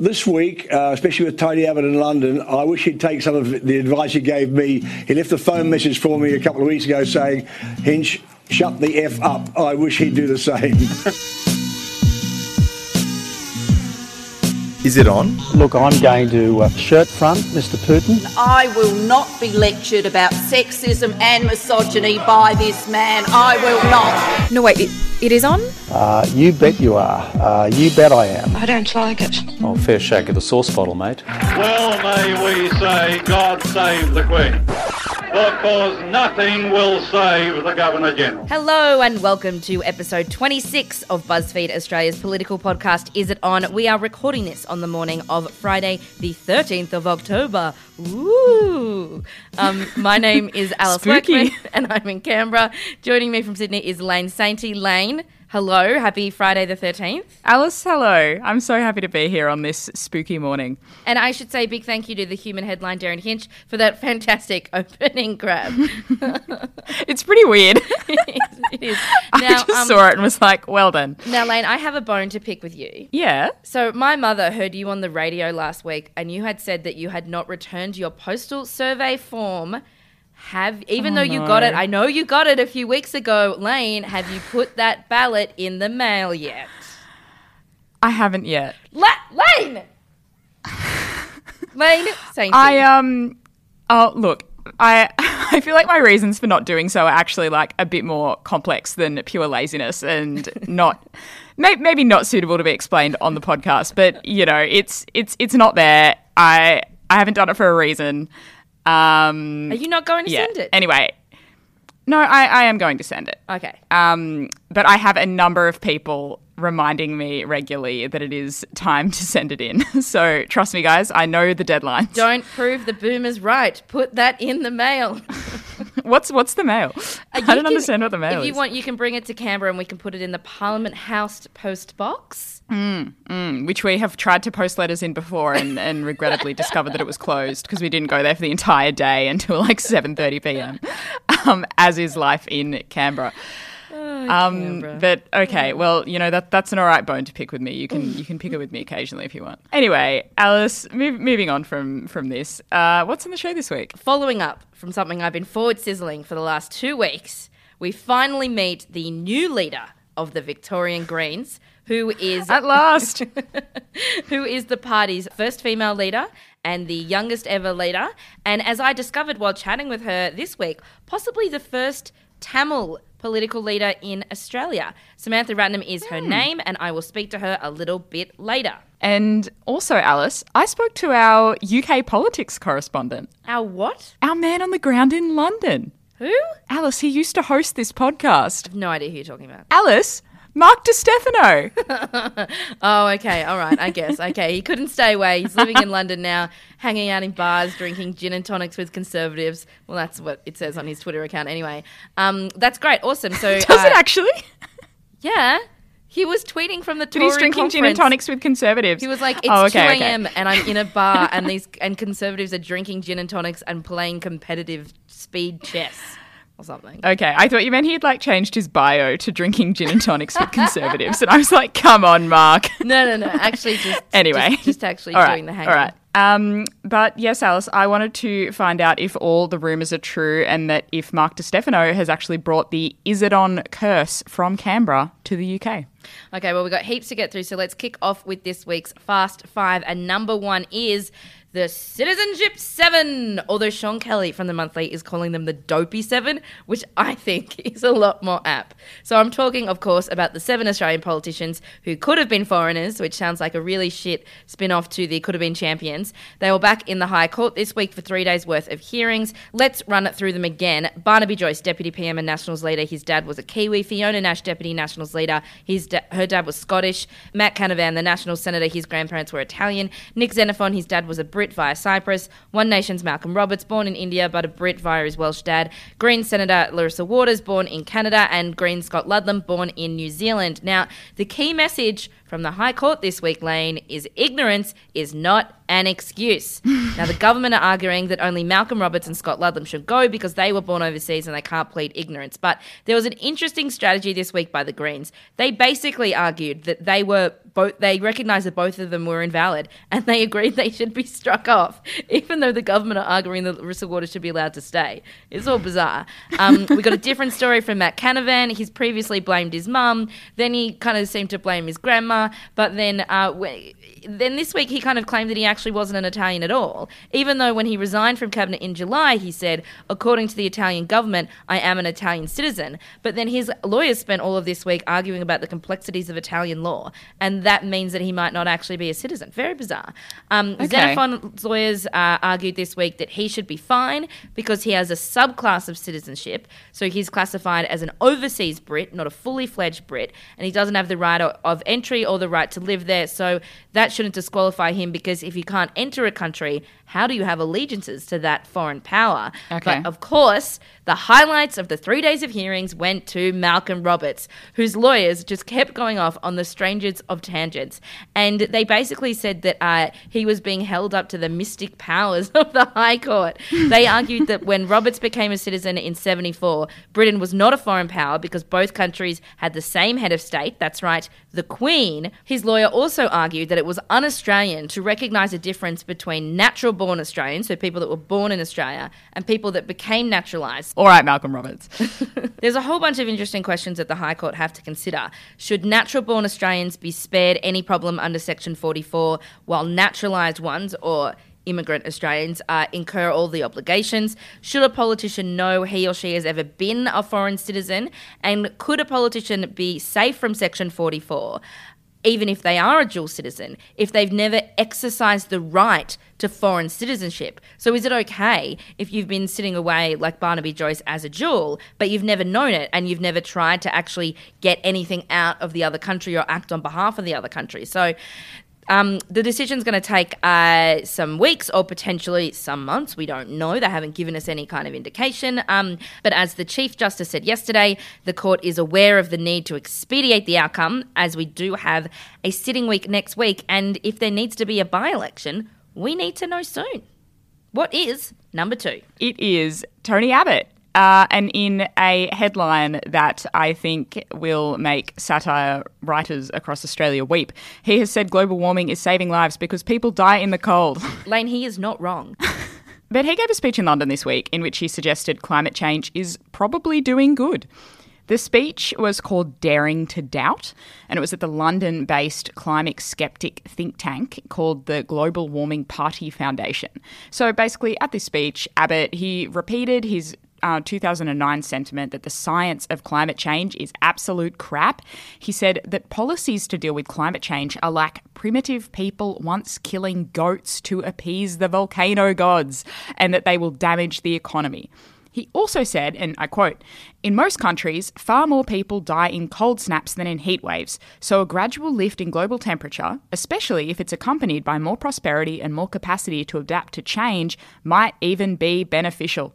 This week, uh, especially with Tony Abbott in London, I wish he'd take some of the advice he gave me. He left a phone message for me a couple of weeks ago saying, Hinch, shut the F up. I wish he'd do the same. Is it on? Look, I'm going to uh, shirt front, Mr. Putin. I will not be lectured about sexism and misogyny by this man. I will not. No, wait, it, it is on? Uh, you bet you are. Uh, you bet I am. I don't like it. Oh, fair shake of the sauce bottle, mate. Well, may we say, God save the Queen. Because nothing will save the Governor General. Hello and welcome to episode 26 of BuzzFeed Australia's political podcast Is It On? We are recording this on the morning of Friday, the 13th of October. Ooh. Um, my name is Alice Spooky. Workman and I'm in Canberra. Joining me from Sydney is Lane Sainty. Lane, hello. Happy Friday the 13th. Alice, hello. I'm so happy to be here on this spooky morning. And I should say big thank you to the human headline Derryn Hinch for that fantastic opening grab. It's pretty weird. it is. It is. I just um, saw it and was like, well done. now, Lane, I have a bone to pick with you. Yeah. So, my mother heard you on the radio last week, and you had said that you had not returned your postal survey form. Have even Oh, though you got it. I know you got it a few weeks ago, Lane. Have you put that ballot in the mail yet? I haven't yet. La- Lane, Lane, Sainty. I um oh look, I I feel like my reasons for not doing so are actually like a bit more complex than pure laziness and not may, maybe not suitable to be explained on the podcast, but you know, it's it's it's not there. I I haven't done it for a reason. Um Are you not going to yeah. send it? Anyway, no, I, I am going to send it. okay. Um, but I have a number of people reminding me regularly that it is time to send it in. So trust me, guys, I know the deadline. Don't prove the boomers right. Put that in the mail. What's what's the mail? I You don't can- understand what the mail If you is. want, you can bring it to Canberra and we can put it in the Parliament House post box. Which we have tried to post letters in before and, and regrettably discovered that it was closed because we didn't go there for the entire day until like 7.30 p.m. Um, as is life in Canberra. Um, Canberra. but okay, well, you know that that's an all right bone to pick with me. You can you can pick it with me occasionally if you want. Anyway, Alice, move, moving on from from this, uh, what's in the show this week? Following up from something I've been forward sizzling for the last two weeks, we finally meet the new leader of the Victorian Greens, who is At last, who is the party's first female leader and the youngest ever leader. And as I discovered while chatting with her this week, possibly the first Tamil political leader in Australia. Samantha Ratnam is her hmm. name, and I will speak to her a little bit later. and also Alice, I spoke to our UK politics correspondent, Our what? our man on the ground in London. Who? Alice, he used to host this podcast. No idea who you're talking about. Alice, Mark DiStefano. Oh, okay. All right. I guess. Okay. He couldn't stay away. He's living in London now, hanging out in bars, drinking gin and tonics with conservatives. Well, that's what it says on his Twitter account anyway. Um, that's great. Awesome. So, Does uh, it actually? Yeah. He was tweeting from the But Tory he's drinking gin and tonics with conservatives. He was like, "It's oh, okay, 2 okay. a.m. and I'm in a bar, and these and conservatives are drinking gin and tonics and playing competitive speed chess or something." Okay, I thought you meant he had like changed his bio to drinking gin and tonics with conservatives, and I was like, "Come on, Mark." No, no, no. Actually, just Anyway, just, just actually All right, doing the hanging. All right. Um, but yes, Alice, I wanted to find out if all the rumours are true and that if Mark DiStefano has actually brought the Is It On curse from Canberra to the UK. Okay, well, we've got heaps to get through, so let's kick off with this week's Fast Five. And number one is the Citizenship Seven, although Sean Kelly from the Monthly is calling them the Dopey Seven, which I think is a lot more apt. So I'm talking, of course, about the seven Australian politicians who could have been foreigners, which sounds like a really shit spin off to the Could Have Been Champions. They were back in the High Court this week for three days' worth of hearings. Let's run it through them again. Barnaby Joyce, Deputy PM and Nationals leader. His dad was a Kiwi. Fiona Nash, Deputy Nationals leader. His da- her dad was Scottish. Matt Canavan, the National Senator. His grandparents were Italian. Nick Xenophon, his dad was a Brit via Cyprus. One Nation's Malcolm Roberts, born in India but a Brit via his Welsh dad. Green Senator Larissa Waters, born in Canada. And Green Scott Ludlam, born in New Zealand. Now, the key message from the High Court this week, Lane, is ignorance is not an excuse. now, the government are arguing that only Malcolm Roberts and Scott Ludlam should go because they were born overseas and they can't plead ignorance. But there was an interesting strategy this week by the Greens. They basically argued that they were both they recognised that both of them were invalid and they agreed they should be struck off, even though the government are arguing that Larissa Waters should be allowed to stay. It's all bizarre. Um, we got a different story from Matt Canavan. He's previously blamed his mum, then he kind of seemed to blame his grandma, but then uh, wh- then this week he kind of claimed that he actually wasn't an Italian at all, even though when he resigned from cabinet in July, he said, according to the Italian government, I am an Italian citizen. But then his lawyers spent all of this week arguing about the complexities of Italian law, and that means that he might not actually be a citizen. Very bizarre. Um, Okay. Xenophon's lawyers uh, argued this week that he should be fine because he has a subclass of citizenship. So he's classified as an overseas Brit, not a fully fledged Brit, and he doesn't have the right of entry or the right to live there. So that shouldn't disqualify him because if you can't enter a country, how do you have allegiances to that foreign power? Okay. But of course, the highlights of the three days of hearings went to Malcolm Roberts, whose lawyers just kept going off on the strangest of tangents. And they basically said that uh, he was being held up to the mystic powers of the High Court. They argued that when Roberts became a citizen in 74, Britain was not a foreign power because both countries had the same head of state, that's right, the Queen. His lawyer also argued that it was un Australian to recognise a difference between natural born Australians, so people that were born in Australia, and people that became naturalised. All right, Malcolm Roberts. There's a whole bunch of interesting questions that the High Court have to consider. Should natural born Australians be spared any problem under Section 44 while naturalised ones or immigrant Australians uh, incur all the obligations? Should a politician know he or she has ever been a foreign citizen? And could a politician be safe from Section 44? Even if they are a dual citizen, if they've never exercised the right to foreign citizenship. So, is it okay if you've been sitting away like Barnaby Joyce as a dual, but you've never known it and you've never tried to actually get anything out of the other country or act on behalf of the other country? So, um, the decision's going to take uh, some weeks or potentially some months. We don't know. They haven't given us any kind of indication. Um, but as the Chief Justice said yesterday, the court is aware of the need to expedite the outcome as we do have a sitting week next week. And if there needs to be a by election, we need to know soon. What is number two? It is Tony Abbott. Uh, and in a headline that I think will make satire writers across Australia weep, he has said global warming is saving lives because people die in the cold. Lane, he is not wrong. But he gave a speech in London this week in which he suggested climate change is probably doing good. The speech was called Daring to Doubt, and it was at the London based climate skeptic think tank called the Global Warming Policy Foundation. So basically, at this speech, Abbott he repeated his uh, 2009 sentiment that the science of climate change is absolute crap. He said that policies to deal with climate change are like primitive people once killing goats to appease the volcano gods, and that they will damage the economy. He also said, and I quote, In most countries, far more people die in cold snaps than in heat waves, so a gradual lift in global temperature, especially if it's accompanied by more prosperity and more capacity to adapt to change, might even be beneficial.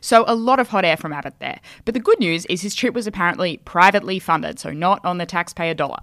So, a lot of hot air from Abbott there. But the good news is his trip was apparently privately funded, so not on the taxpayer dollar.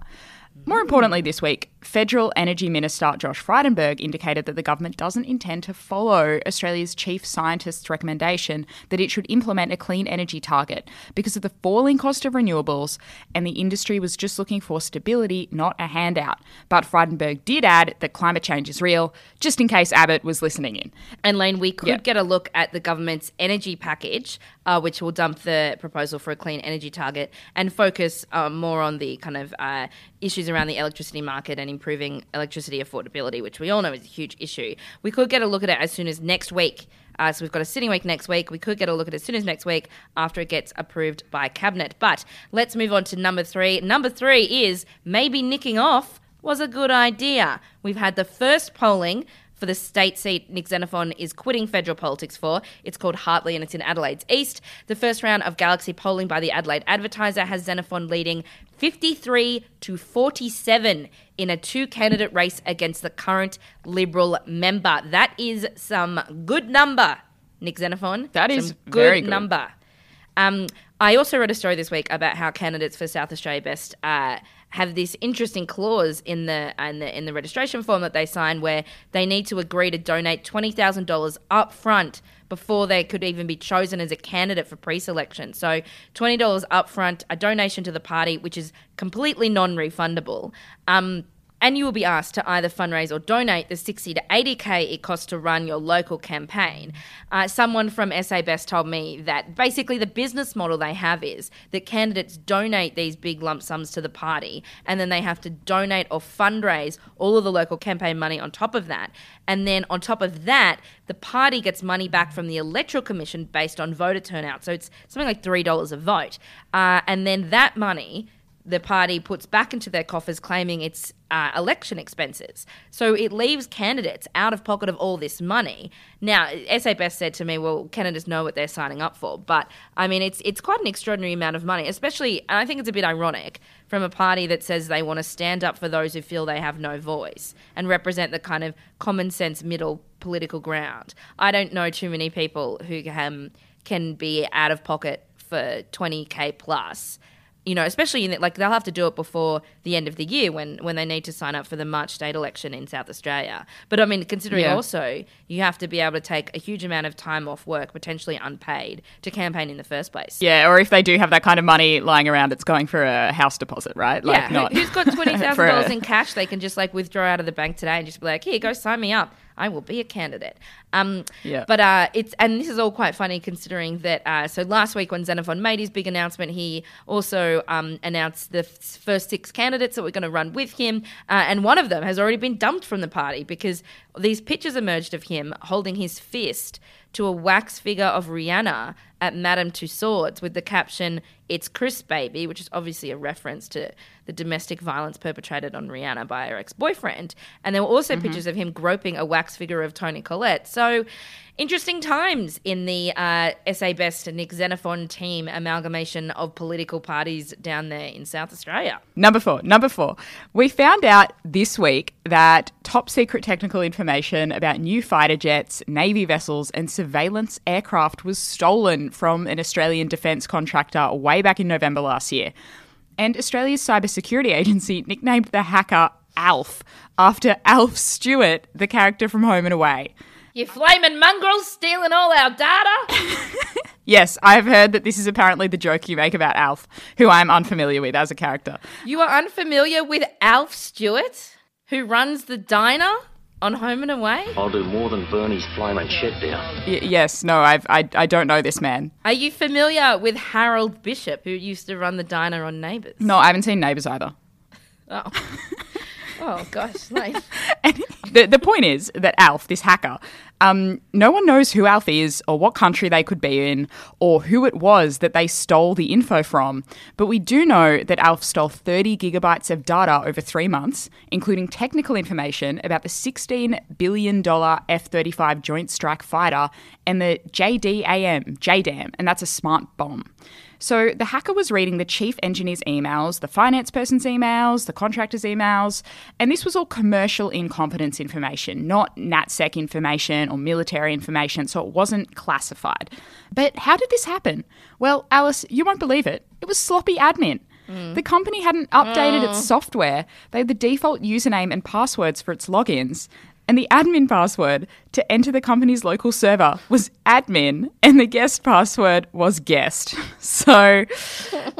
More importantly, this week, Federal Energy Minister Josh Frydenberg indicated that the government doesn't intend to follow Australia's chief scientist's recommendation that it should implement a clean energy target because of the falling cost of renewables, and the industry was just looking for stability, not a handout. But Frydenberg did add that climate change is real, just in case Abbott was listening in. And Lane, we could Yeah. get a look at the government's energy package, uh, which will dump the proposal for a clean energy target and focus uh, more on the kind of uh, issues around the electricity market and improving electricity affordability, which we all know is a huge issue. We could get a look at it as soon as next week. Uh, so we've got a sitting week next week. We could get a look at it as soon as next week after it gets approved by cabinet. But let's move on to number three. Number three is maybe nicking off was a good idea. We've had the first polling for the state seat Nick Xenophon is quitting federal politics for. It's called Hartley and it's in Adelaide's East. The first round of Galaxy polling by the Adelaide Advertiser has Xenophon leading 53 to 47 in a two candidate race against the current Liberal member. That is some good number, Nick Xenophon. That is Some very good. number. Um, I also read a story this week about how candidates for South Australia Best uh, have this interesting clause in the in the in the registration form that they sign where they need to agree to donate twenty thousand dollars up front before they could even be chosen as a candidate for pre-selection. So twenty dollars up front, a donation to the party, which is completely non-refundable. Um, and you will be asked to either fundraise or donate the 60 to 80k it costs to run your local campaign. Uh, someone from SA Best told me that basically the business model they have is that candidates donate these big lump sums to the party and then they have to donate or fundraise all of the local campaign money on top of that. And then on top of that, the party gets money back from the Electoral Commission based on voter turnout. So it's something like $3 a vote. Uh, and then that money the party puts back into their coffers claiming it's uh, election expenses. So it leaves candidates out of pocket of all this money. Now, SA Best said to me, well, candidates know what they're signing up for. But I mean, it's, it's quite an extraordinary amount of money, especially, and I think it's a bit ironic from a party that says they want to stand up for those who feel they have no voice and represent the kind of common sense middle political ground. I don't know too many people who um, can be out of pocket for 20k plus you know, especially in the, like they'll have to do it before the end of the year when when they need to sign up for the March state election in South Australia. But I mean, considering Yeah. also you have to be able to take a huge amount of time off work, potentially unpaid, to campaign in the first place. Yeah, or if they do have that kind of money lying around, it's going for a house deposit, right? Like yeah, not who's got twenty thousand dollars in cash? They can just like withdraw out of the bank today and just be like, "Here, go sign me up. I will be a candidate." Um, Yeah. But uh, it's and this is all quite funny considering that. Uh, so last week when Xenophon made his big announcement, he also um, announced the f- first six candidates that were going to run with him, uh, and one of them has already been dumped from the party because these pictures emerged of him holding his fist to a wax figure of Rihanna at Madame Tussauds with the caption, It's Chris Baby, which is obviously a reference to the domestic violence perpetrated on Rihanna by her ex boyfriend. And there were also pictures of him groping a wax figure of Toni Collette. So interesting times in the uh, SA Best Nick Xenophon team amalgamation of political parties down there in South Australia. Number four. Number four. We found out this week that top secret technical information about new fighter jets, Navy vessels, and surveillance aircraft was stolen from an Australian defence contractor way back in November last year. And Australia's cybersecurity agency nicknamed the hacker Alf after Alf Stewart, the character from Home and Away. You flaming mongrels stealing all our data? Yes, I've heard that this is apparently the joke you make about Alf, who I'm unfamiliar with as a character. You are unfamiliar with Alf Stewart, who runs the diner on Home and Away? I'll do more than Bernie's flaming shit down. Y- yes, no, I've, I, I don't know this man. Are you familiar with Harold Bishop, who used to run the diner on Neighbours? No, I haven't seen Neighbours either. Oh. oh gosh, like the, the point is that Alf, this hacker, um, no one knows who Alf is or what country they could be in or who it was that they stole the info from. But we do know that Alf stole 30 gigabytes of data over three months, including technical information about the $16 billion F 35 Joint Strike Fighter and the JDAM, JDAM, and that's a smart bomb. So the hacker was reading the chief engineer's emails, the finance person's emails, the contractor's emails, and this was all commercial in confidence information, not NatSec information or military information, so it wasn't classified. But how did this happen? Well, Alice, you won't believe it. It was sloppy admin. Hmm. The company hadn't updated its oh. software. They had the default username and passwords for its logins. And the admin password to enter the company's local server was admin, and the guest password was guest. So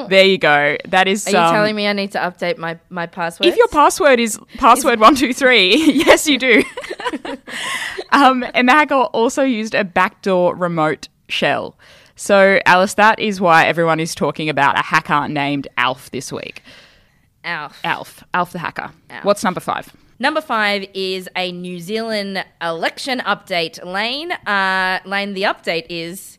there you go. That is. Are you um, telling me I need to update my, my password? if your password is password one two three, yes, you do. um, and the hacker also used a backdoor remote shell. So, Alice, that is why everyone is talking about a hacker named Alf this week. Alf. Alf, Alf the hacker. What's number five? Number five is a New Zealand election update. Lane, uh, Lane, the update is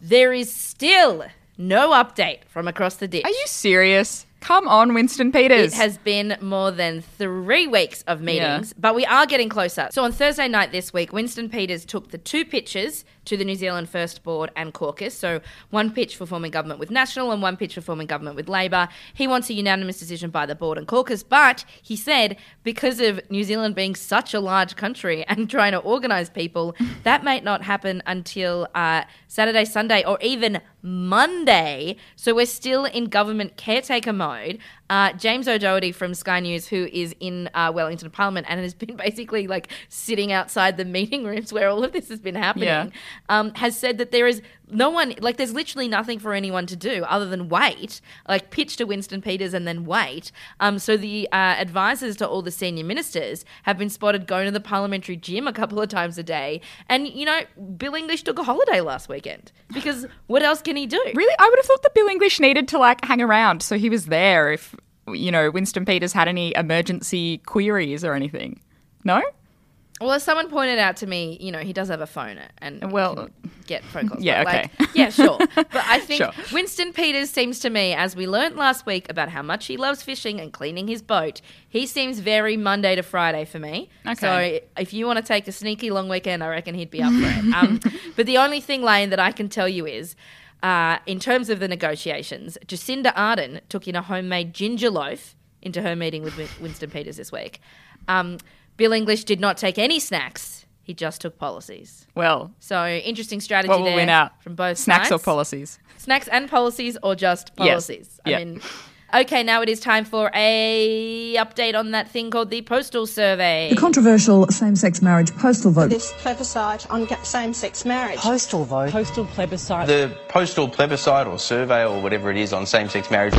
there is still no update from across the ditch. Are you serious? Come on, Winston Peters. It has been more than three weeks of meetings, but we are getting closer. So on Thursday night this week, Winston Peters took the two pitches to the New Zealand First Board and Caucus. So one pitch for forming government with National and one pitch for forming government with Labor. He wants a unanimous decision by the board and caucus, but he said because of New Zealand being such a large country and trying to organise people, that might not happen until uh, Saturday, Sunday, or even Monday. So we're still in government caretaker mode Uh, James O'Doherty from Sky News, who is in uh, Wellington Parliament and has been basically like sitting outside the meeting rooms where all of this has been happening, Yeah. um, has said that there is no one, like, there's literally nothing for anyone to do other than wait, like, pitch to Winston Peters and then wait. Um, so the uh, advisors to all the senior ministers have been spotted going to the parliamentary gym a couple of times a day. And, you know, Bill English took a holiday last weekend because what else can he do? Really? I would have thought that Bill English needed to like hang around so he was there if, you know, Winston Peters had any emergency queries or anything. No? Well, as someone pointed out to me, you know, he does have a phone and Well, get phone calls. yeah, okay. like, yeah, sure. But I think Sure. Winston Peters seems to me, as we learnt last week about how much he loves fishing and cleaning his boat, he seems very Monday to Friday for me. Okay. So if you want to take a sneaky long weekend, I reckon he'd be up for it. Um, but the only thing, Lane, that I can tell you is. Uh, in terms of the negotiations, Jacinda Ardern took in a homemade ginger loaf into her meeting with Winston Peters this week. Um, Bill English did not take any snacks. He just took policies. Well, So interesting strategy what will there win out? from both Snacks or policies? Snacks and policies, or just policies. Yeah. I mean, okay, now it is time for a update on that thing called the postal survey. The controversial same-sex marriage postal vote. This plebiscite on same-sex marriage. Postal vote. Postal plebiscite. The postal plebiscite or survey or whatever it is on same sex marriage.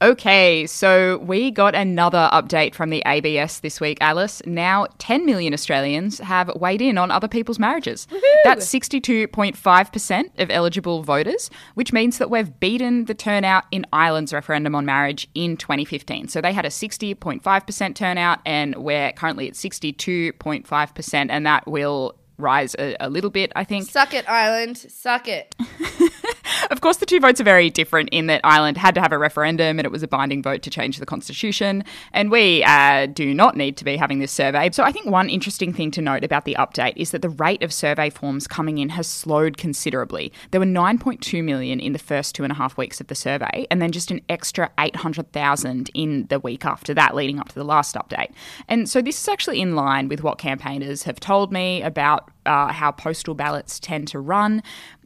Okay, so we got another update from the ABS this week, Alice. Now, 10 million Australians have weighed in on other people's marriages. That's 62.5% of eligible voters, which means that we've beaten the turnout in Ireland's referendum on marriage in 2015. So they had a 60.5% turnout, and we're currently at 62.5%, and that will rise a, a little bit, I think. Suck it, Ireland. Suck it. Of course, the two votes are very different in that Ireland had to have a referendum and it was a binding vote to change the constitution. And we uh, do not need to be having this survey. So I think one interesting thing to note about the update is that the rate of survey forms coming in has slowed considerably. There were 9.2 million in the first two and a half weeks of the survey, and then just an extra 800,000 in the week after that, leading up to the last update. And so this is actually in line with what campaigners have told me about uh, how postal ballots tend to run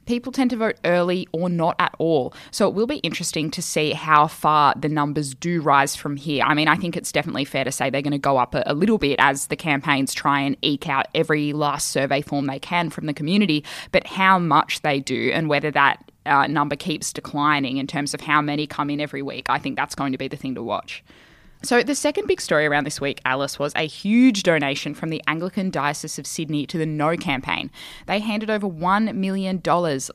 people tend to vote early or not at all. So it will be interesting to see how far the numbers do rise from here. I mean, I think it's definitely fair to say they're going to go up a, a little bit as the campaigns try and eke out every last survey form they can from the community, but how much they do and whether that uh, number keeps declining in terms of how many come in every week, I think that's going to be the thing to watch. So, the second big story around this week, Alice, was a huge donation from the Anglican Diocese of Sydney to the No campaign. They handed over $1 million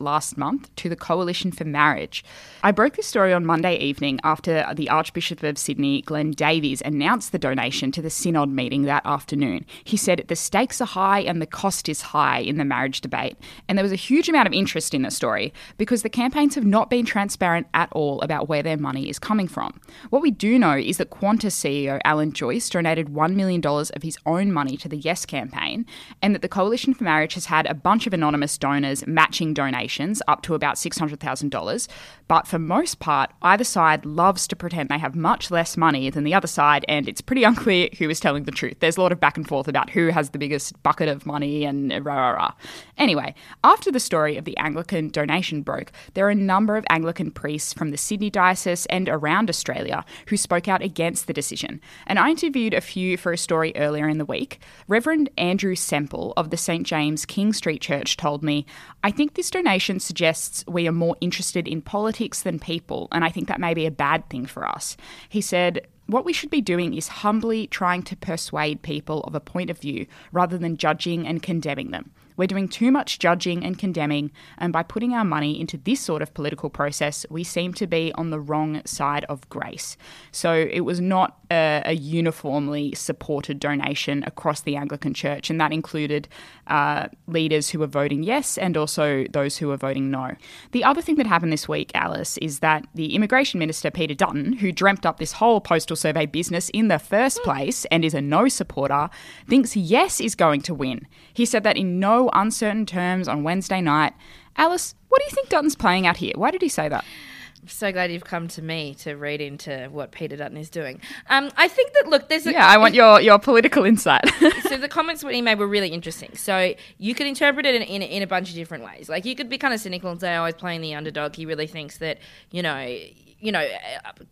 last month to the Coalition for Marriage. I broke this story on Monday evening after the Archbishop of Sydney, Glenn Davies, announced the donation to the Synod meeting that afternoon. He said the stakes are high and the cost is high in the marriage debate. And there was a huge amount of interest in the story because the campaigns have not been transparent at all about where their money is coming from. What we do know is that Qantas CEO Alan Joyce donated $1 million of his own money to the Yes campaign, and that the Coalition for Marriage has had a bunch of anonymous donors matching donations up to about $600,000. But for most part, either side loves to pretend they have much less money than the other side, and it's pretty unclear who is telling the truth. There's a lot of back and forth about who has the biggest bucket of money and rah rah rah. Anyway, after the story of the Anglican donation broke, there are a number of Anglican priests from the Sydney Diocese and around Australia who spoke out against the decision. And I interviewed a few for a story earlier in the week. Reverend Andrew Sempell of the St James King Street Church told me, I think this donation suggests we are more interested in politics than people, and I think that may be a bad thing for us. He said, what we should be doing is humbly trying to persuade people of a point of view rather than judging and condemning them. We're doing too much judging and condemning, and by putting our money into this sort of political process, we seem to be on the wrong side of grace. So it was not a, a uniformly supported donation across the Anglican Church, and that included uh, leaders who were voting yes and also those who were voting no. The other thing that happened this week, Alice, is that the Immigration Minister, Peter Dutton, who dreamt up this whole postal survey business in the first place and is a no supporter, thinks yes is going to win. He said that in no uncertain terms on Wednesday night. Alice, what do you think Dutton's playing out here? Why did he say that? I'm so glad you've come to me to read into what Peter Dutton is doing. Um, I think that look, there's a, Yeah, I want your, your political insight. so the comments that he made were really interesting. So you could interpret it in, in, in a bunch of different ways. Like you could be kind of cynical and say, "Oh, he's playing the underdog. He really thinks that you know." You know,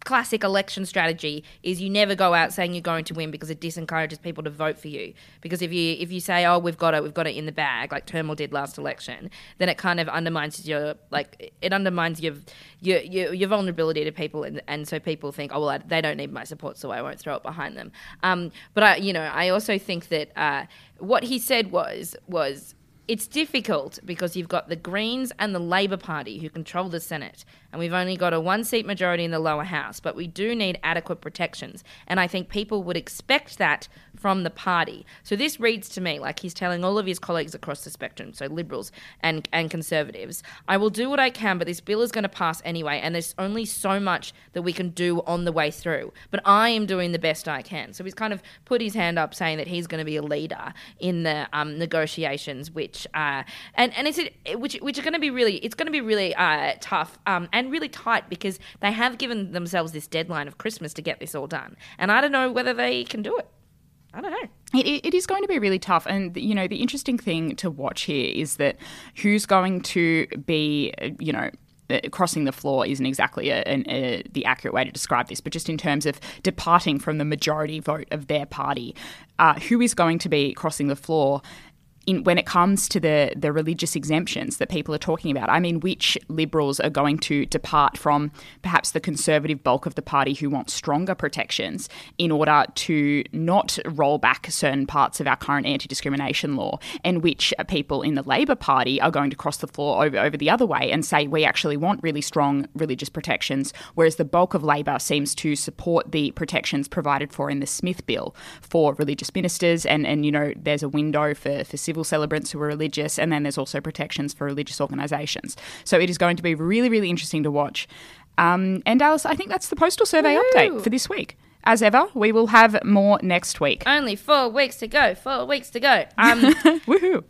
classic election strategy is you never go out saying you're going to win because it disencourages people to vote for you. Because if you if you say, oh, we've got it, we've got it in the bag, like Turnbull did last election, then it kind of undermines your like it undermines your your your, your vulnerability to people, and, and so people think, oh well, I, they don't need my support, so I won't throw it behind them. Um, but I, you know, I also think that uh, what he said was was it's difficult because you've got the Greens and the Labor Party who control the Senate, and we've only got a one seat majority in the lower house, but we do need adequate protections. And I think people would expect that from the party. So this reads to me like he's telling all of his colleagues across the spectrum, so liberals and, and conservatives, I will do what I can, but this bill is going to pass anyway, and there's only so much that we can do on the way through. But I am doing the best I can. So he's kind of put his hand up saying that he's going to be a leader in the um, negotiations, which uh, and and it's which which are going to be really it's going to be really uh, tough um, and really tight because they have given themselves this deadline of Christmas to get this all done, and I don't know whether they can do it. I don't know. It, it is going to be really tough. And, you know, the interesting thing to watch here is that who's going to be, you know, uh, crossing the floor isn't exactly a, a, a, the accurate way to describe this, but just in terms of departing from the majority vote of their party, uh, who is going to be crossing the floor in, when it comes to the, the religious exemptions that people are talking about, I mean, which liberals are going to depart from perhaps the conservative bulk of the party who want stronger protections in order to not roll back certain parts of our current anti discrimination law, and which people in the Labor Party are going to cross the floor over, over the other way and say we actually want really strong religious protections, whereas the bulk of Labor seems to support the protections provided for in the Smith Bill for religious ministers, and, and you know, there's a window for, for civil civil celebrants who are religious, and then there's also protections for religious organisations. So it is going to be really, really interesting to watch. Um, and Alice, I think that's the postal survey Woo! update for this week. As ever, we will have more next week. Only four weeks to go. Four weeks to go. Um, Woohoo!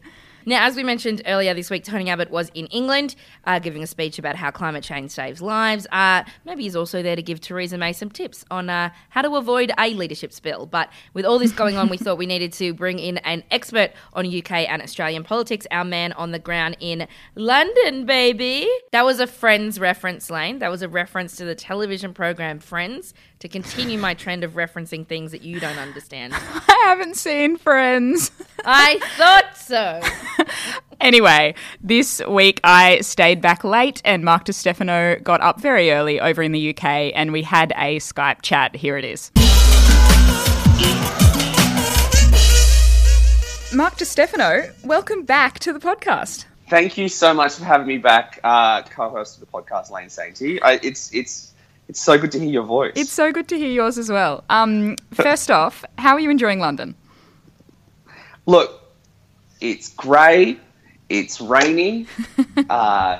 Now, as we mentioned earlier this week, Tony Abbott was in England uh, giving a speech about how climate change saves lives. Uh, maybe he's also there to give Theresa May some tips on uh, how to avoid a leadership spill. But with all this going on, we thought we needed to bring in an expert on UK and Australian politics, our man on the ground in London, baby. That was a Friends reference, Lane. That was a reference to the television program Friends to continue my trend of referencing things that you don't understand. I haven't seen Friends. I thought so. anyway, this week I stayed back late and Mark DiStefano got up very early over in the UK and we had a Skype chat. Here it is. Mark DiStefano, welcome back to the podcast. Thank you so much for having me back, uh, co-host of the podcast, Lane Sainty. I, it's it's it's so good to hear your voice. It's so good to hear yours as well. Um, first off, how are you enjoying London? Look, it's grey, it's rainy. uh,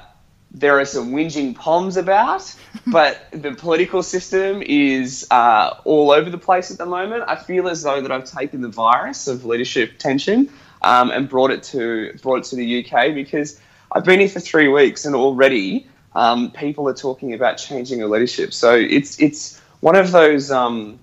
there are some whinging poms about, but the political system is uh, all over the place at the moment. I feel as though that I've taken the virus of leadership tension um, and brought it to brought it to the UK because I've been here for three weeks and already um, people are talking about changing a leadership. So it's it's one of those. Um,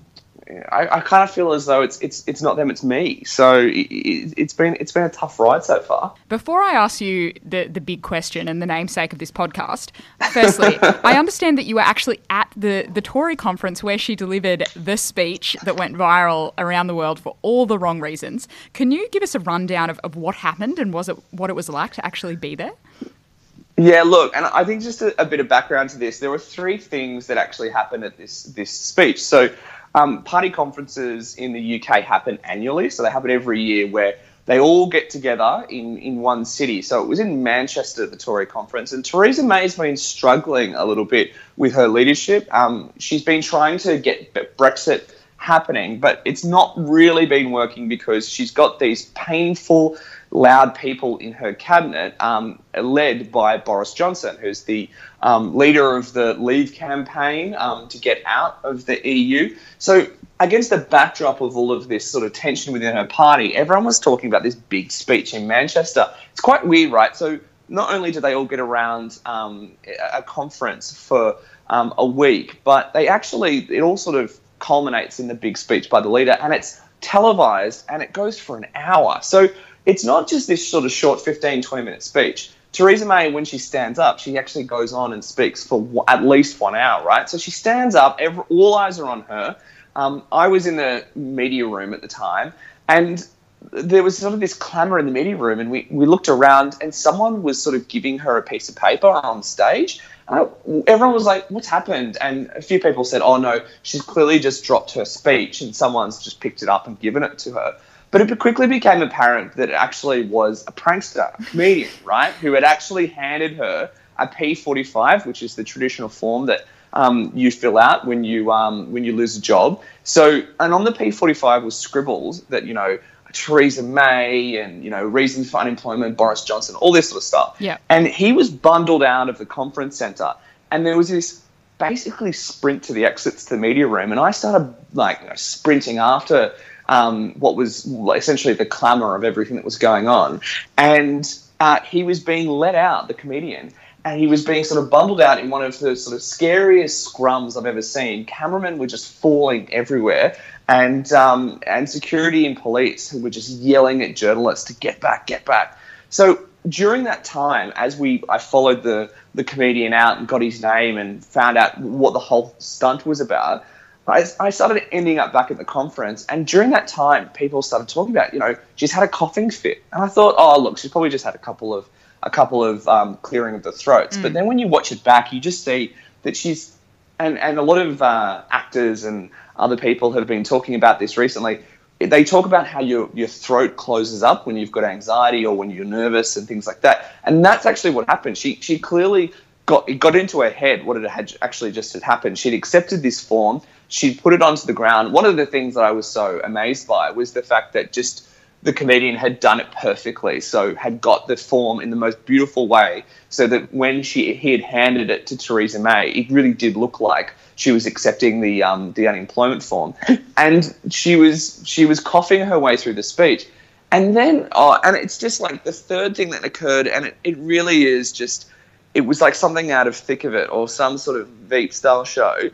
I, I kind of feel as though it's it's it's not them, it's me. So it, has been it's been a tough ride so far. Before I ask you the the big question and the namesake of this podcast, firstly, I understand that you were actually at the the Tory conference where she delivered the speech that went viral around the world for all the wrong reasons. Can you give us a rundown of, of what happened and was it what it was like to actually be there? Yeah, look, and I think just a, a, bit of background to this. There were three things that actually happened at this this speech. So, um, party conferences in the UK happen annually, so they happen every year where they all get together in, in one city. So it was in Manchester, the Tory conference, and Theresa May's been struggling a little bit with her leadership. Um, she's been trying to get Brexit happening, but it's not really been working because she's got these painful loud people in her cabinet, um, led by Boris Johnson, who's the um, leader of the Leave campaign um, to get out of the EU. So, against the backdrop of all of this sort of tension within her party, everyone was talking about this big speech in Manchester. It's quite weird, right? So, not only do they all get around um, a conference for um, a week, but they actually, it all sort of culminates in the big speech by the leader, and it's televised and it goes for an hour. So, it's not just this sort of short 15, 20 minute speech. Theresa May, when she stands up, she actually goes on and speaks for at least one hour, right? So she stands up, every, all eyes are on her. Um, I was in the media room at the time, and there was sort of this clamour in the media room, and we, we looked around, and someone was sort of giving her a piece of paper on stage. And I, everyone was like, What's happened? And a few people said, Oh no, she's clearly just dropped her speech, and someone's just picked it up and given it to her. But it quickly became apparent that it actually was a prankster, a comedian, right, who had actually handed her a P45, which is the traditional form that um, you fill out when you um, when you lose a job. So, and on the P45 was scribbles that you know Theresa May and you know reasons for unemployment, Boris Johnson, all this sort of stuff. Yeah. And he was bundled out of the conference center, and there was this basically sprint to the exits to the media room, and I started like you know, sprinting after um, what was essentially the clamour of everything that was going on, and uh, he was being let out, the comedian, and he was being sort of bundled out in one of the sort of scariest scrums I've ever seen. Cameramen were just falling everywhere, and um, and security and police who were just yelling at journalists to get back, get back. So during that time, as we I followed the the comedian out and got his name and found out what the whole stunt was about. I, I started ending up back at the conference, and during that time, people started talking about, you know, she's had a coughing fit, and I thought, oh, look, she's probably just had a couple of a couple of um, clearing of the throats. But then when you watch it back, you just see that she's and and a lot of uh, actors and other people have been talking about this recently. They talk about how your your throat closes up when you've got anxiety or when you're nervous and things like that. And that's actually what happened. She she clearly got it got into her head what it had actually just had happened. She'd accepted this form. She'd put it onto the ground. One of the things that I was so amazed by was the fact that just the comedian had done it perfectly. So had got the form in the most beautiful way, so that when she he had handed it to Theresa May, it really did look like she was accepting the um, the unemployment form, and she was she was coughing her way through the speech, and then oh, and it's just like the third thing that occurred, and it, it really is just it was like something out of Thick of It or some sort of Veep style show.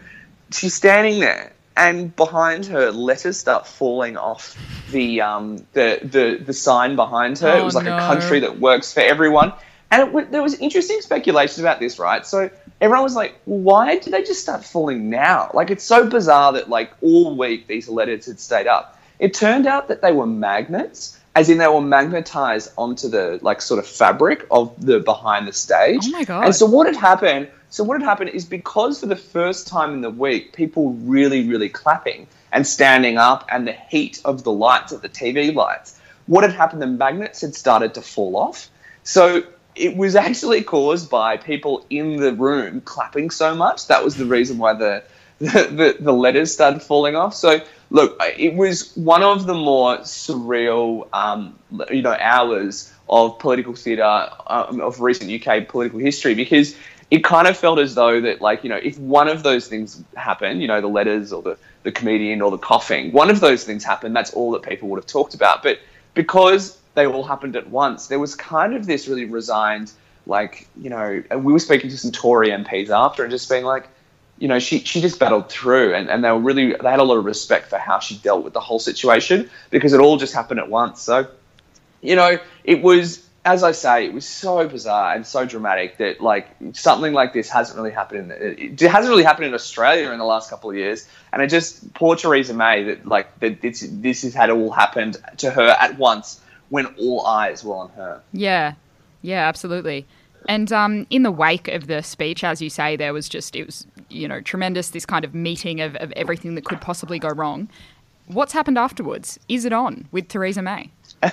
She's standing there, and behind her, letters start falling off the um, the, the the sign behind her. Oh, it was like no. a country that works for everyone. And w- there was interesting speculation about this, right? So everyone was like, "Why did they just start falling now?" Like it's so bizarre that like all week these letters had stayed up. It turned out that they were magnets, as in they were magnetized onto the like sort of fabric of the behind the stage. Oh my God. And so what had happened? So what had happened is because for the first time in the week, people really, really clapping and standing up, and the heat of the lights of the TV lights. What had happened? The magnets had started to fall off. So it was actually caused by people in the room clapping so much. That was the reason why the the, the, the letters started falling off. So look, it was one of the more surreal, um, you know, hours of political theatre um, of recent UK political history because it kind of felt as though that, like, you know, if one of those things happened, you know, the letters or the, the comedian or the coughing, one of those things happened, that's all that people would have talked about. But because they all happened at once, there was kind of this really resigned, like, you know, and we were speaking to some Tory MPs after and just being like, you know, she, she just battled through and, and they were really, they had a lot of respect for how she dealt with the whole situation because it all just happened at once. So, you know, it was, as I say, it was so bizarre and so dramatic that like something like this hasn't really happened. In, it hasn't really happened in Australia in the last couple of years, and it just poor Theresa May that like that this this has had all happened to her at once when all eyes were on her. Yeah, yeah, absolutely. And um, in the wake of the speech, as you say, there was just, it was, you know, tremendous, this kind of meeting of, of everything that could possibly go wrong. What's happened afterwards? Is it on with Theresa May?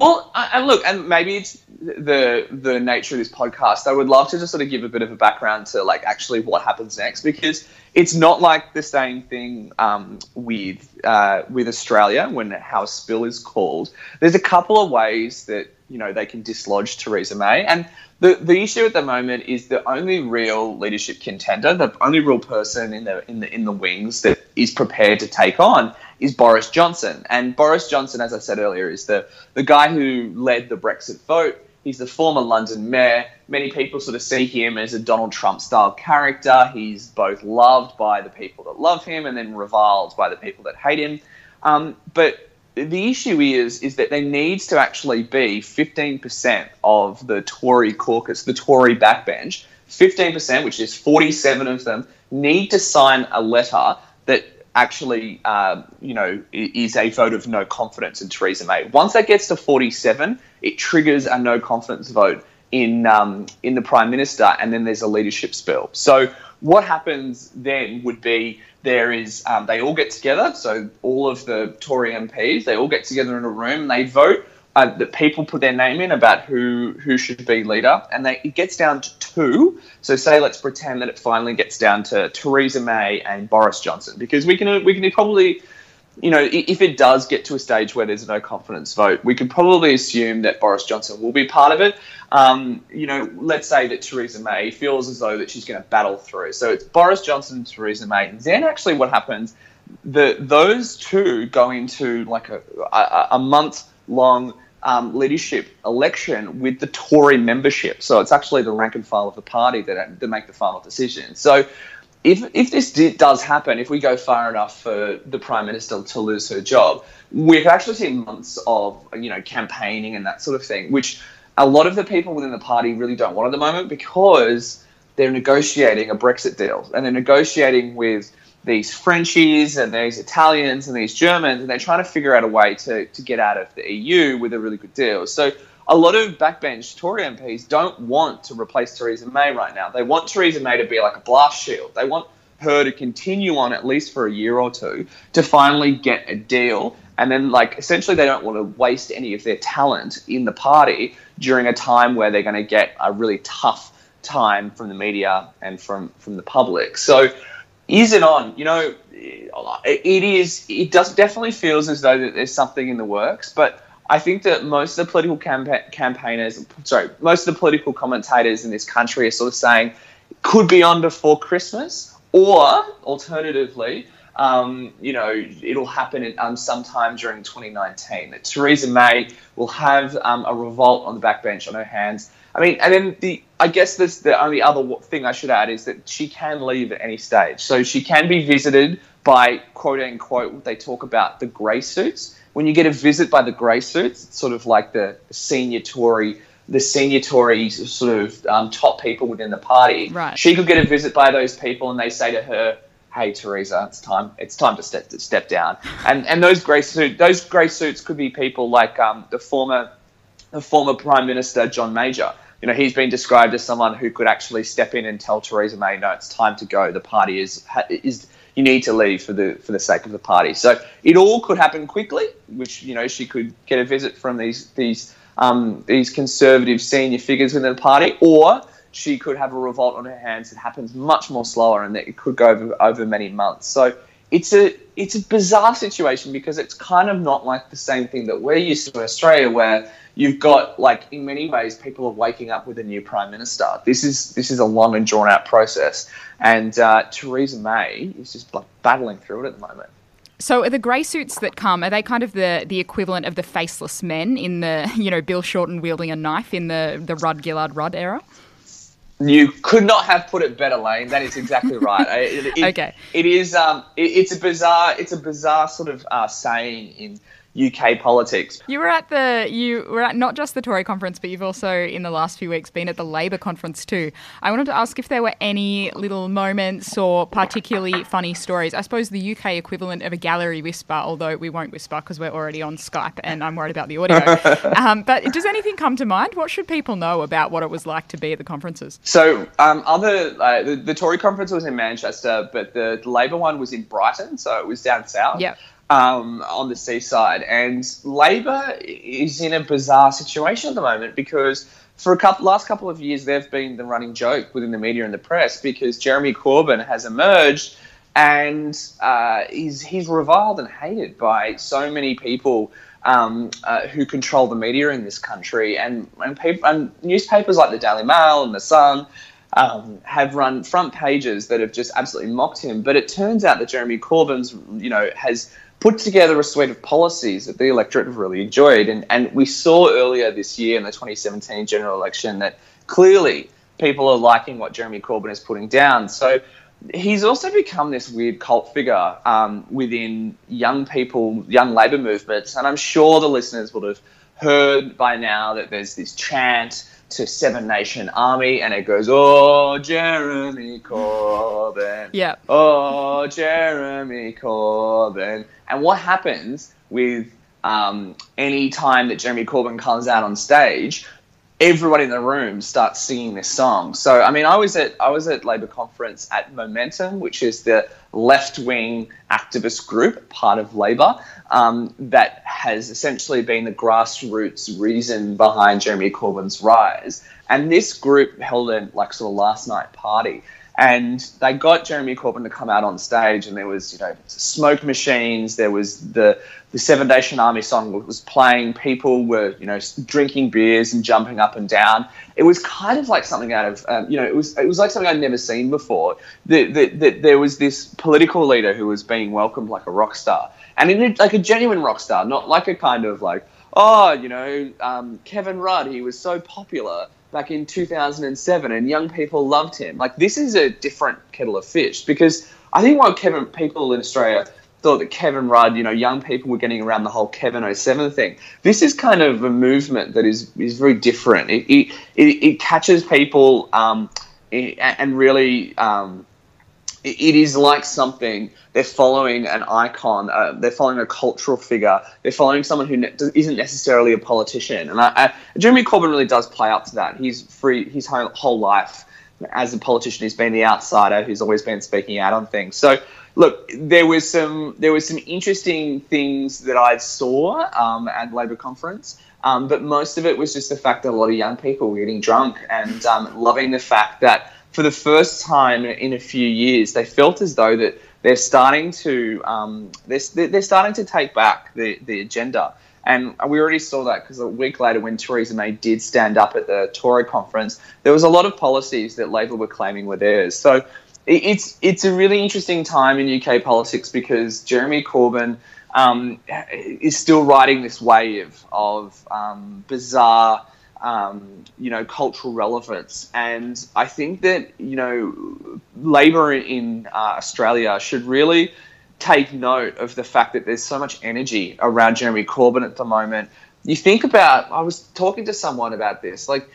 Well, and look, and maybe it's the the nature of this podcast. I would love to just sort of give a bit of a background to like actually what happens next because it's not like the same thing um, with uh, with Australia when House Spill is called. There's a couple of ways that you know they can dislodge Theresa May, and the the issue at the moment is the only real leadership contender, the only real person in the in the in the wings that is prepared to take on is Boris Johnson. And Boris Johnson, as I said earlier, is the the guy who led the Brexit vote. He's the former London mayor. Many people sort of see him as a Donald Trump style character. He's both loved by the people that love him and then reviled by the people that hate him. Um, but the issue is is that there needs to actually be 15% of the Tory caucus, the Tory backbench, 15%, which is 47 of them, need to sign a letter that actually, uh, you know, is a vote of no confidence in Theresa May. Once that gets to 47, it triggers a no confidence vote in um, in the Prime Minister, and then there's a leadership spill. So what happens then would be there is um, they all get together. So all of the Tory MPs they all get together in a room they vote. Uh, that people put their name in about who who should be leader, and they, it gets down to two. So say let's pretend that it finally gets down to Theresa May and Boris Johnson, because we can we can probably you know, if it does get to a stage where there's no confidence vote, we could probably assume that Boris Johnson will be part of it. Um, you know, let's say that Theresa May feels as though that she's going to battle through. So it's Boris Johnson Theresa May. And then actually what happens, the, those two go into like a, a, a month long um, leadership election with the Tory membership. So it's actually the rank and file of the party that, that make the final decision. So if if this did, does happen, if we go far enough for the prime minister to lose her job, we could actually see months of you know campaigning and that sort of thing, which a lot of the people within the party really don't want at the moment because they're negotiating a Brexit deal and they're negotiating with these Frenchies and these Italians and these Germans, and they're trying to figure out a way to, to get out of the EU with a really good deal. So a lot of backbench Tory MPs don't want to replace Theresa May right now. They want Theresa May to be like a blast shield. They want her to continue on at least for a year or two to finally get a deal. And then, like, essentially, they don't want to waste any of their talent in the party during a time where they're going to get a really tough time from the media and from, from the public. So, is it on? You know, it is. It does definitely feels as though that there's something in the works, but I think that most of the political campa- campaigners, sorry, most of the political commentators in this country are sort of saying it could be on before Christmas, or alternatively, um, you know, it'll happen in, um, sometime during 2019. That Theresa May will have um, a revolt on the backbench on her hands. I mean, and then the I guess this, the only other thing I should add is that she can leave at any stage. So she can be visited by quote unquote they talk about the grey suits when you get a visit by the grey suits, it's sort of like the senior Tory, the senior Tory sort of um, top people within the party. Right. She could get a visit by those people, and they say to her, "Hey, Theresa, it's time. It's time to step to step down." And and those grey suit, those grey suits could be people like um, the former, the former Prime Minister John Major. You know, he's been described as someone who could actually step in and tell Theresa May, "No, it's time to go. The party is is." You need to leave for the for the sake of the party. So it all could happen quickly, which you know she could get a visit from these these um, these conservative senior figures within the party, or she could have a revolt on her hands that happens much more slower and that it could go over, over many months. So it's a it's a bizarre situation because it's kind of not like the same thing that we're used to in Australia, where you've got like in many ways people are waking up with a new prime minister. This is this is a long and drawn out process, and uh, Theresa May is just like battling through it at the moment. So are the grey suits that come, are they kind of the, the equivalent of the faceless men in the, you know, Bill Shorten wielding a knife in the, the Rudd Gillard Rudd era? You could not have put it better, Lane. That is exactly right. It, it, okay. It is. Um. It, it's a bizarre. It's a bizarre sort of uh, saying in UK politics. You were at the you were at not just the Tory conference, but you've also in the last few weeks been at the Labor conference too. I wanted to ask if there were any little moments or particularly funny stories. I suppose the UK equivalent of a gallery whisper, although we won't whisper because we're already on Skype and I'm worried about the audio. um, but does anything come to mind? What should people know about what it was like to be at the conferences? So um, other uh, the, the Tory conference was in Manchester, but the, the Labor one was in Brighton, so it was down south. Yeah um, on the seaside. And Labor is in a bizarre situation at the moment because for a couple, last couple of years, they've been the running joke within the media and the press because Jeremy Corbyn has emerged and uh, he's, he's reviled and hated by so many people um, uh, who control the media in this country. And, and, people, and newspapers like the Daily Mail and the Sun um, have run front pages that have just absolutely mocked him. But it turns out that Jeremy Corbyn's, you know, has put together a suite of policies that the electorate have really enjoyed. And, and we saw earlier this year in the 2017 general election that clearly people are liking what Jeremy Corbyn is putting down. So he's also become this weird cult figure um, within young people, young Labor movements, and I'm sure the listeners would have heard by now that there's this chant to Seven Nation Army, and it goes, "Oh, Jeremy Corbyn, yeah, oh, Jeremy Corbyn," and what happens with um, any time that Jeremy Corbyn comes out on stage? Everyone in the room starts singing this song. So I mean, I was at I was at Labor conference at Momentum, which is the left wing activist group, part of Labor, um, that has essentially been the grassroots reason behind Jeremy Corbyn's rise. And this group held a like sort of last night party. And they got Jeremy Corbyn to come out on stage, and there was, you know, smoke machines. There was the the Seven Nation Army song was playing. People were, you know, drinking beers and jumping up and down. It was kind of like something out of, um, you know, it was it was like something I'd never seen before. That the, the, there was this political leader who was being welcomed like a rock star, and in a, like a genuine rock star, not like a kind of like, oh, you know, um, Kevin Rudd, he was so popular back in 2007 and young people loved him. Like this is a different kettle of fish because I think while Kevin people in Australia thought that Kevin Rudd, you know, young people were getting around the whole Kevin 07 thing. This is kind of a movement that is is very different. It it, it, catches people um, and really um, it is like something they're following an icon, uh, they're following a cultural figure, they're following someone who ne- isn't necessarily a politician. And I, I, Jeremy Corbyn really does play up to that. He's free his whole, whole life as a politician. He's been the outsider who's always been speaking out on things. So look, there was some there was some interesting things that I saw um, at Labor conference. Um, but most of it was just the fact that a lot of young people were getting drunk and um, loving the fact that for the first time in a few years, they felt as though that they're starting to um, they're, they're starting to take back the, the agenda. And we already saw that because a week later, when Theresa May did stand up at the Tory conference, there was a lot of policies that Labor were claiming were theirs. So it's it's a really interesting time in UK politics because Jeremy Corbyn um, is still riding this wave of um, bizarre um, you know, cultural relevance. And I think that, you know, Labor in uh, Australia should really take note of the fact that there's so much energy around Jeremy Corbyn at the moment. You think about, I was talking to someone about this, like,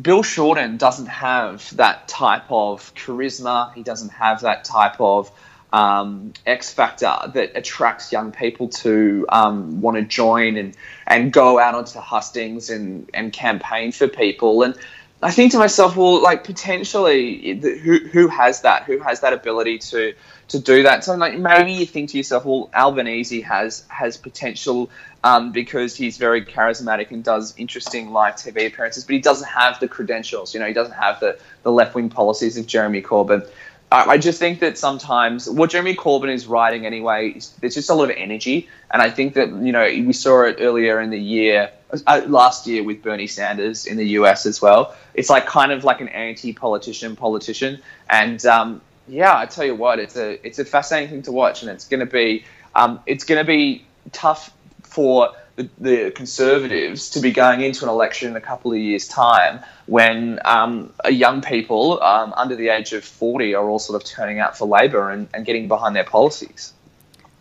Bill Shorten doesn't have that type of charisma. He doesn't have that type of um, X factor that attracts young people to um, want to join and, and go out onto hustings and, and campaign for people. And I think to myself, well, like potentially, who who has that? Who has that ability to to do that? So like maybe you think to yourself, well, Albanese has has potential um, because he's very charismatic and does interesting live TV appearances, but he doesn't have the credentials. You know, he doesn't have the the left wing policies of Jeremy Corbyn. I just think that sometimes what Jeremy Corbyn is writing anyway, there's just a lot of energy, and I think that you know we saw it earlier in the year, uh, last year with Bernie Sanders in the US as well. It's like kind of like an anti-politician politician, and um, yeah, I tell you what, it's a it's a fascinating thing to watch, and it's going to be um, it's going to be tough for the, the, Conservatives to be going into an election in a couple of years' time when um, young people um, under the age of 40 are all sort of turning out for Labor and, and getting behind their policies.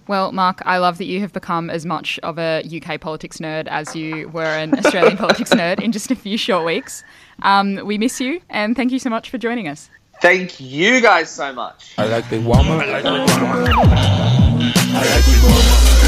Well, Mark, I love that you have become as much of a UK politics nerd as you were an Australian politics nerd in just a few short weeks. Um, we miss you, and thank you so much for joining us. Thank you guys so much. I like the woman. I like the woman. I like the woman.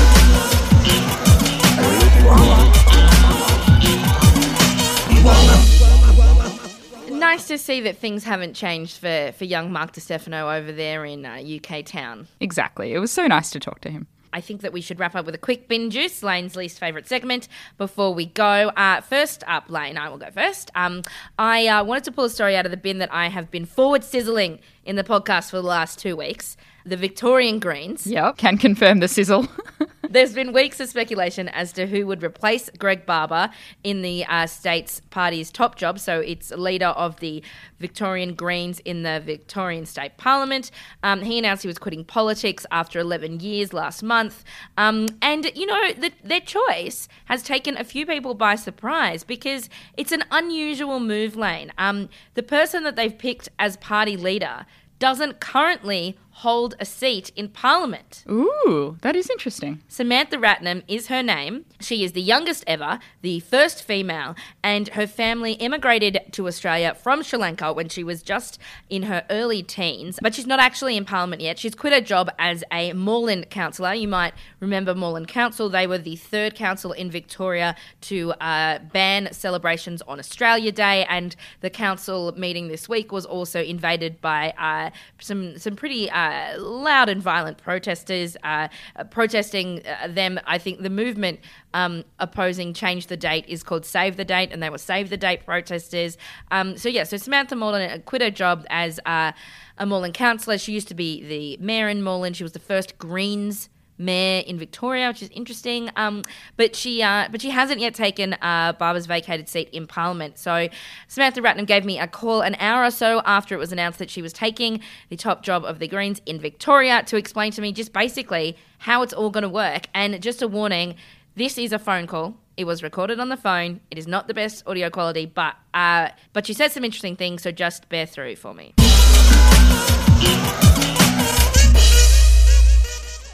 Nice to see that things haven't changed for, for young Mark Stefano over there in uh, UK town. Exactly. It was so nice to talk to him. I think that we should wrap up with a quick bin juice, Lane's least favourite segment, before we go. Uh, first up, Lane, I will go first. Um, I uh, wanted to pull a story out of the bin that I have been forward sizzling in the podcast for the last two weeks. The Victorian Greens. Yep, can confirm the sizzle. There's been weeks of speculation as to who would replace Greg Barber in the uh, state's party's top job. So it's leader of the Victorian Greens in the Victorian State Parliament. Um, he announced he was quitting politics after 11 years last month. Um, and, you know, the, their choice has taken a few people by surprise because it's an unusual move lane. Um, the person that they've picked as party leader doesn't currently hold a seat in Parliament. Ooh, that is interesting. Samantha Ratnam is her name. She is the youngest ever, the first female, and her family immigrated to Australia from Sri Lanka when she was just in her early teens. But she's not actually in Parliament yet. She's quit her job as a Moreland councillor. You might remember Moreland Council. They were the third council in Victoria to uh, ban celebrations on Australia Day, and the council meeting this week was also invaded by uh, some some pretty uh, loud and violent protesters uh, protesting uh, them. I think the movement um, opposing change the date is called Save the Date, and they were Save the Date protesters. Um, so yeah, so Samantha Moreland quit her job as uh, a Moreland councillor. She used to be the mayor in Moreland. She was the first Greens mayor in Victoria, which is interesting. Um, but she uh, but she hasn't yet taken uh, Barber's vacated seat in Parliament. So Samantha Ratnam gave me a call an hour or so after it was announced that she was taking the top job of the Greens in Victoria to explain to me just basically how it's all going to work. And just a warning, this is a phone call. It was recorded on the phone. It is not the best audio quality, but uh, but she said some interesting things. So just bear through for me.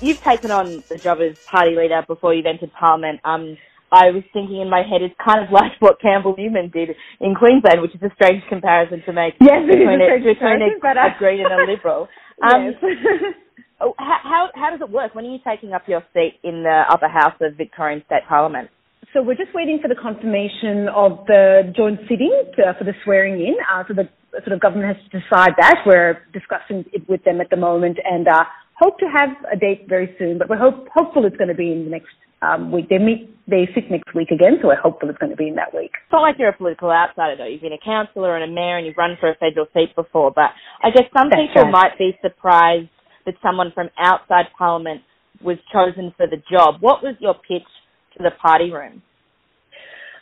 You've taken on the job as party leader before you've entered Parliament. Um, I was thinking in my head, it's kind of like what Campbell Newman did in Queensland, which is a strange comparison to make yes, between, a, between a, but, uh, a Green and a Liberal. Um, yes. how, how, how does it work? When are you taking up your seat in the upper house of Victorian State Parliament? So we're just waiting for the confirmation of the joint sitting to, for the swearing in. Uh, so the sort of government has to decide that. We're discussing it with them at the moment, and uh, hope to have a date very soon, but we're hope, hopeful it's going to be in the next um, week. They meet, they sit next week again, so we're hopeful it's going to be in that week. It's not like you're a political outsider though. You've been a councillor and a mayor and you've run for a federal seat before, but I guess some That's people right. might be surprised that someone from outside Parliament was chosen for the job. What was your pitch to the party room?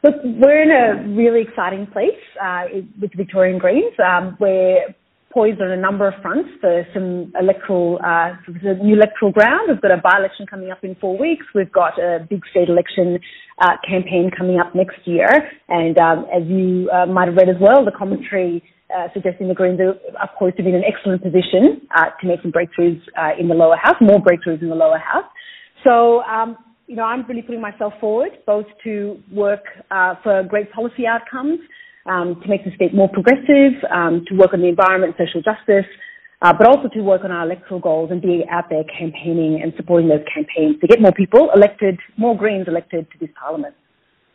Look, we're in a really exciting place uh, with Victorian Greens. Um, we're poised on a number of fronts for some electoral, uh, new electoral ground. We've got a by-election coming up in four weeks. We've got a big state election uh, campaign coming up next year. And um, as you uh, might have read as well, the commentary uh, suggesting the Greens are, poised to be in an excellent position uh, to make some breakthroughs uh, in the lower house, more breakthroughs in the lower house. So, um, you know, I'm really putting myself forward both to work uh, for great policy outcomes, um, to make the state more progressive, um, to work on the environment social justice, uh, but also to work on our electoral goals and be out there campaigning and supporting those campaigns to get more people elected, more Greens elected to this parliament.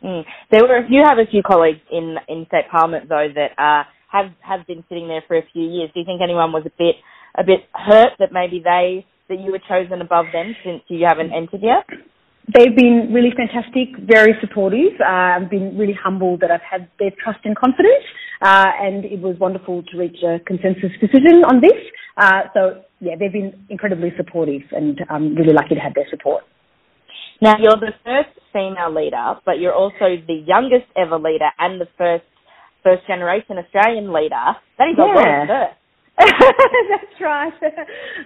Mm. There were you have a few colleagues in in state parliament though that uh, have have been sitting there for a few years. Do you think anyone was a bit a bit hurt that maybe they that you were chosen above them since you haven't entered yet? They've been really fantastic, very supportive. Uh, I've been really humbled that I've had their trust and confidence, uh, and it was wonderful to reach a consensus decision on this. Uh, so yeah, they've been incredibly supportive, and I'm really lucky to have their support. Now you're the first female leader, but you're also the youngest ever leader and the first first generation Australian leader. That is a lot of first. That's right.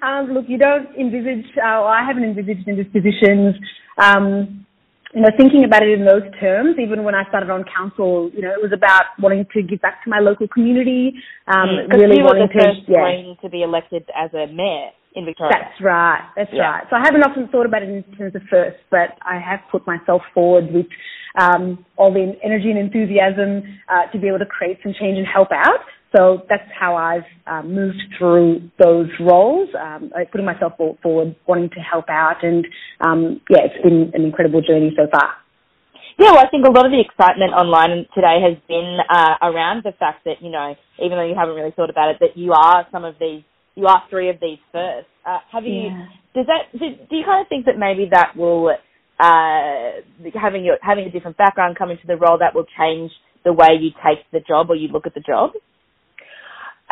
Um, look, you don't envisage, uh, I haven't envisaged in these positions, um, you know, thinking about it in those terms, even when I started on council, you know, it was about wanting to give back to my local community, um, Mm, really you were wanting the to, first yeah. To be elected as a mayor in Victoria. That's right. That's Yeah. right. So I haven't often thought about it in terms of first, but I have put myself forward with um, all the energy and enthusiasm uh, to be able to create some change and help out. So that's how I've um, moved through those roles, um, putting myself forward, wanting to help out, and um, yeah, it's been an incredible journey so far. Yeah, well, I think a lot of the excitement online today has been uh, around the fact that you know, even though you haven't really thought about it, that you are some of these, you are three of these first. Uh, have you? Yeah. Does that? Do, do you kind of think that maybe that will, uh, having your having a different background coming to the role, that will change the way you take the job or you look at the job?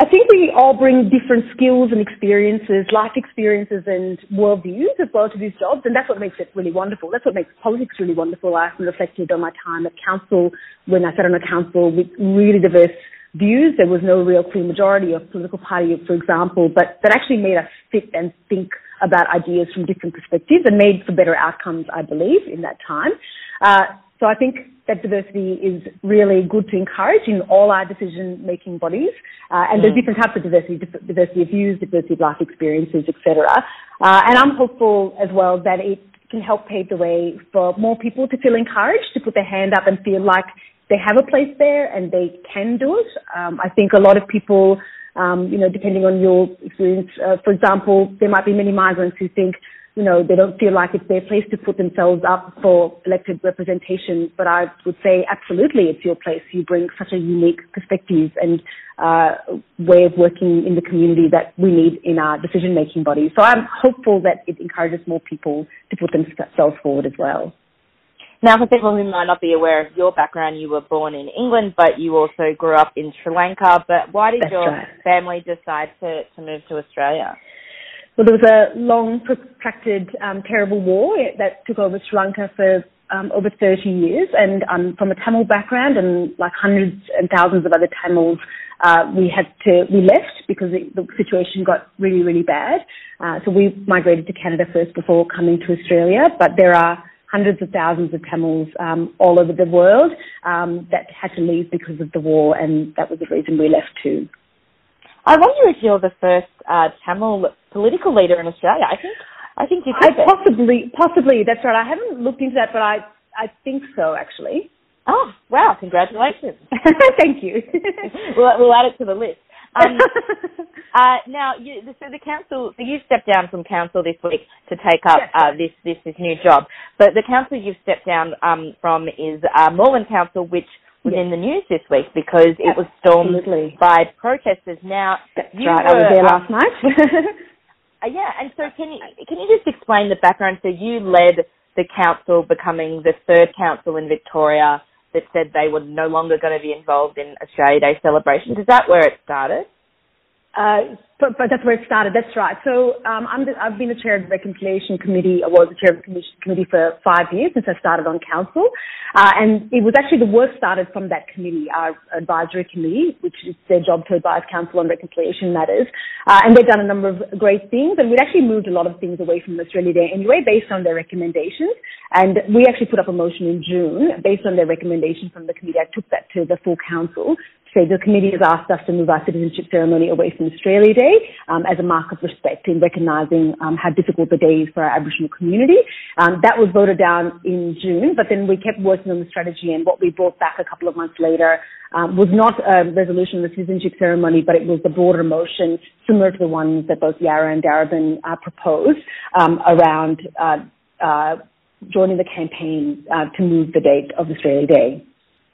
I think we all bring different skills and experiences, life experiences and worldviews as well to these jobs, and that's what makes it really wonderful. That's what makes politics really wonderful. I often reflected on my time at council when I sat on a council with really diverse views. There was no real clear majority of political party, for example, but that actually made us sit and think about ideas from different perspectives and made for better outcomes, I believe, in that time. Uh, so I think that diversity is really good to encourage in all our decision-making bodies. Uh, and there's Mm. different types of diversity, diversity of views, diversity of life experiences, etc. Uh, and I'm hopeful as well that it can help pave the way for more people to feel encouraged to put their hand up and feel like they have a place there and they can do it. Um, I think a lot of people, um, you know, depending on your experience, uh, for example, there might be many migrants who think, you know, they don't feel like it's their place to put themselves up for elected representation. But I would say absolutely it's your place. You bring such a unique perspective and uh, way of working in the community that we need in our decision making bodies. So I'm hopeful that it encourages more people to put themselves forward as well. Now, for people who might not be aware of your background, you were born in England, but you also grew up in Sri Lanka. But why did That's your right. family decide to, to move to Australia? Well, there was a long, protracted, um, terrible war that took over Sri Lanka for um, over 30 years, and I'm from a Tamil background, and like hundreds and thousands of other Tamils, uh, we had to we left because it, the situation got really, really bad. Uh, so we migrated to Canada first before coming to Australia, but there are hundreds of thousands of Tamils um, all over the world um, that had to leave because of the war, and that was the reason we left too. I wonder if you're the first uh, Tamil political leader in Australia. I think I think you could be. possibly, possibly. That's right. I haven't looked into that, but I, I think so actually. Oh wow! Congratulations. Thank you. we'll, we'll add it to the list. Um, uh, now, you, so the council, so you stepped down from council this week to take up uh, this, this this new job. But the council you've stepped down um, from is uh, Moreland Council, which was in the news this week because it was stormed by protesters. Now, That's you right. I was were, there um, last night. Uh, yeah, and so can you can you just explain the background? So you led the council becoming the third council in Victoria that said they were no longer going to be involved in Australia Day celebrations. Is that where it started? Uh, but, but that's where it started. That's right. So um, I'm the, I've been the chair of the reconciliation committee. I was the chair of the committee for five years since I started on council, uh, and it was actually the work started from that committee, our advisory committee, which is their job to advise council on reconciliation matters. Uh, and they've done a number of great things, and we'd actually moved a lot of things away from Australia Day anyway, based on their recommendations. And we actually put up a motion in June based on their recommendation from the committee. I took that to the full council say the committee has asked us to move our citizenship ceremony away from Australia Day um, as a mark of respect in recognising um, how difficult the day is for our Aboriginal community. Um, that was voted down in June, but then we kept working on the strategy and what we brought back a couple of months later um, was not a resolution of the citizenship ceremony, but it was the broader motion similar to the ones that both Yarra and Darebin uh, proposed um, around uh, uh, joining the campaign uh, to move the date of Australia Day.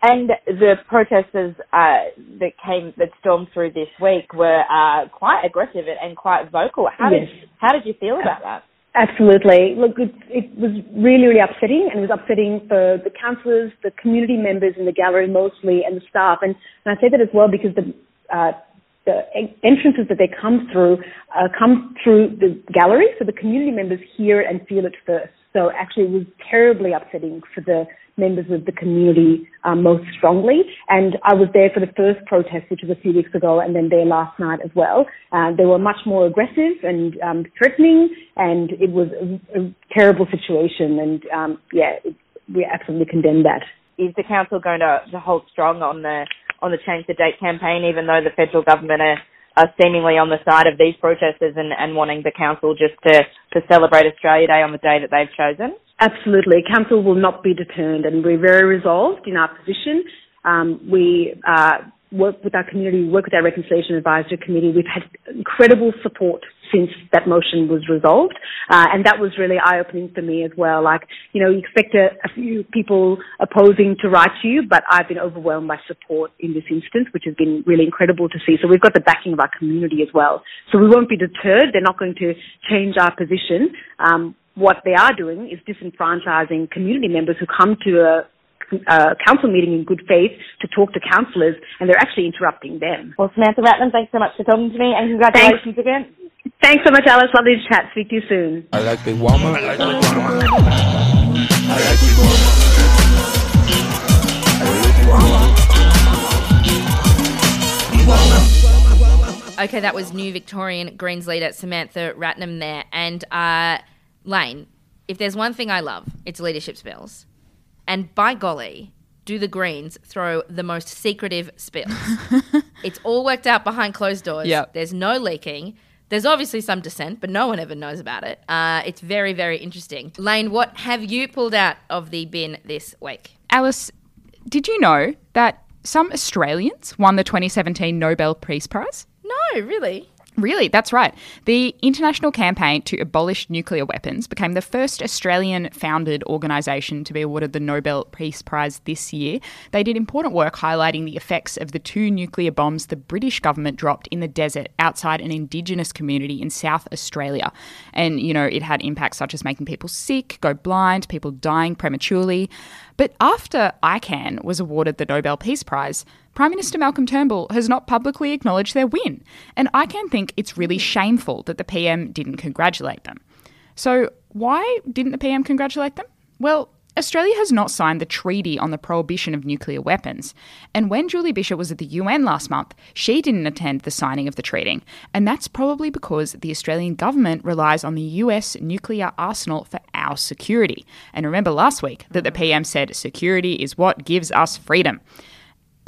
And the protesters uh, that came that stormed through this week were uh, quite aggressive and quite vocal. How Yes. did how did you feel about that? Absolutely. Look, it, it was really, really upsetting, and it was upsetting for the councillors, the community members in the gallery mostly, and the staff. And, and I say that as well because the uh, the entrances that they come through uh, come through the gallery, so the community members hear it and feel it first. So actually, it was terribly upsetting for the members of the community um, most strongly. And I was there for the first protest, which was a few weeks ago, and then there last night as well. Uh, they were much more aggressive and um, threatening, and it was a, a terrible situation. And um, yeah, it, we absolutely condemn that. Is the council going to, to hold strong on the on the change the date campaign, even though the federal government are, are seemingly on the side of these protesters and, and wanting the council just to, to celebrate Australia Day on the day that they've chosen? Absolutely. Council will not be deterred and we're very resolved in our position. Um, we uh, work with our community, work with our Reconciliation Advisory Committee. We've had incredible support since that motion was resolved. Uh, and that was really eye-opening for me as well. Like, you know, you expect a, a few people opposing to write to you, but I've been overwhelmed by support in this instance, which has been really incredible to see. So we've got the backing of our community as well. So we won't be deterred. They're not going to change our position. Um, what they are doing is disenfranchising community members who come to a, a council meeting in good faith to talk to councillors, and they're actually interrupting them. Well, Samantha Ratnam, thanks so much for talking to me, and congratulations again. Thanks so much, Alice. Lovely to chat. Speak to you soon. I like big woman. I like big woman. I like big woman. Okay, that was new Victorian Greens leader Samantha Ratnam there. And uh, Lane, if there's one thing I love, it's leadership spills. And by golly, do the Greens throw the most secretive spills. it's all worked out behind closed doors. Yep. There's no leaking. There's obviously some dissent, but no one ever knows about it. Uh, it's very, very interesting. Lane, what have you pulled out of the bin this week? Alice, did you know that some Australians won the 2017 Nobel Peace Prize? No, really. Really, that's right. The International Campaign to Abolish Nuclear Weapons became the first Australian founded organisation to be awarded the Nobel Peace Prize this year. They did important work highlighting the effects of the two nuclear bombs the British government dropped in the desert outside an Indigenous community in South Australia. And, you know, it had impacts such as making people sick, go blind, people dying prematurely. But after ICAN was awarded the Nobel Peace Prize, Prime Minister Malcolm Turnbull has not publicly acknowledged their win. And I can think it's really shameful that the PM didn't congratulate them. So, why didn't the PM congratulate them? Well, Australia has not signed the Treaty on the Prohibition of Nuclear Weapons. And when Julie Bishop was at the UN last month, she didn't attend the signing of the treaty. And that's probably because the Australian government relies on the US nuclear arsenal for our security. And remember last week that the PM said security is what gives us freedom.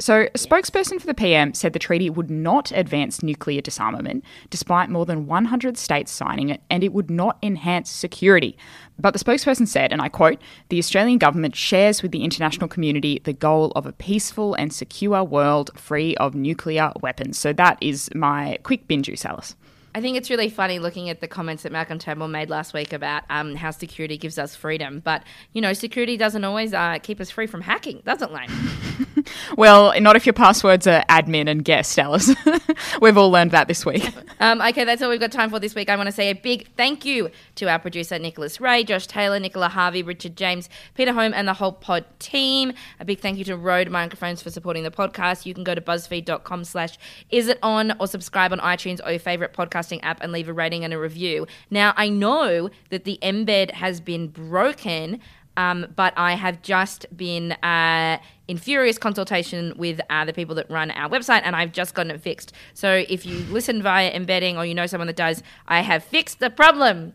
So, a spokesperson for the PM said the treaty would not advance nuclear disarmament, despite more than 100 states signing it, and it would not enhance security. But the spokesperson said, and I quote, the Australian government shares with the international community the goal of a peaceful and secure world free of nuclear weapons. So, that is my quick bin juice, Alice. I think it's really funny looking at the comments that Malcolm Turnbull made last week about um, how security gives us freedom. But, you know, security doesn't always uh, keep us free from hacking, does it, Lane? Well, not if your passwords are admin and guest, Alice. We've all learned that this week. Um, okay, that's all we've got time for this week. I want to say a big thank you to our producer, Nicholas Ray, Josh Taylor, Nicola Harvey, Richard James, Peter Home, and the whole pod team. A big thank you to Rode Microphones for supporting the podcast. You can go to buzzfeed.com slash is it on or subscribe on iTunes or your favorite podcasting app and leave a rating and a review. Now, I know that the embed has been broken. Um, but I have just been uh, in furious consultation with uh, the people that run our website, and I've just gotten it fixed. So if you listen via embedding or you know someone that does, I have fixed the problem.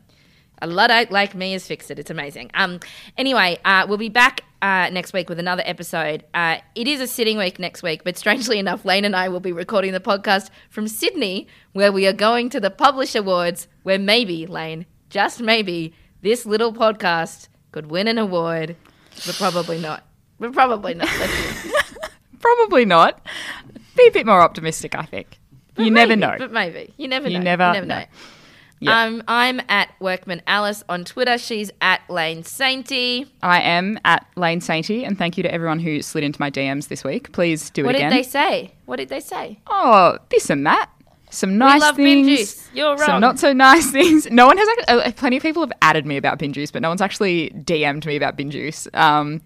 A Luddite like me has fixed it. It's amazing. Um, anyway, uh, we'll be back uh, next week with another episode. Uh, it is a sitting week next week, but strangely enough, Lane and I will be recording the podcast from Sydney, where we are going to the Publish Awards, where maybe, Lane, just maybe, this little podcast could win an award, but probably not. But probably not. Probably not. Be a bit more optimistic, I think. But you never know. But maybe. You never You know. never you never know. know. Yeah. Um, I'm at Workman Alice on Twitter. She's at Lane Sainty. I am at Lane Sainty, and thank you to everyone who slid into my DMs this week. Please do What it again. What did they say? What did they say? Oh, this and that. Some nice things. You're Some not so nice things. No one has. Actually, uh, plenty of people have added me about bin juice, but no one's actually DM'd me about bin juice. Um,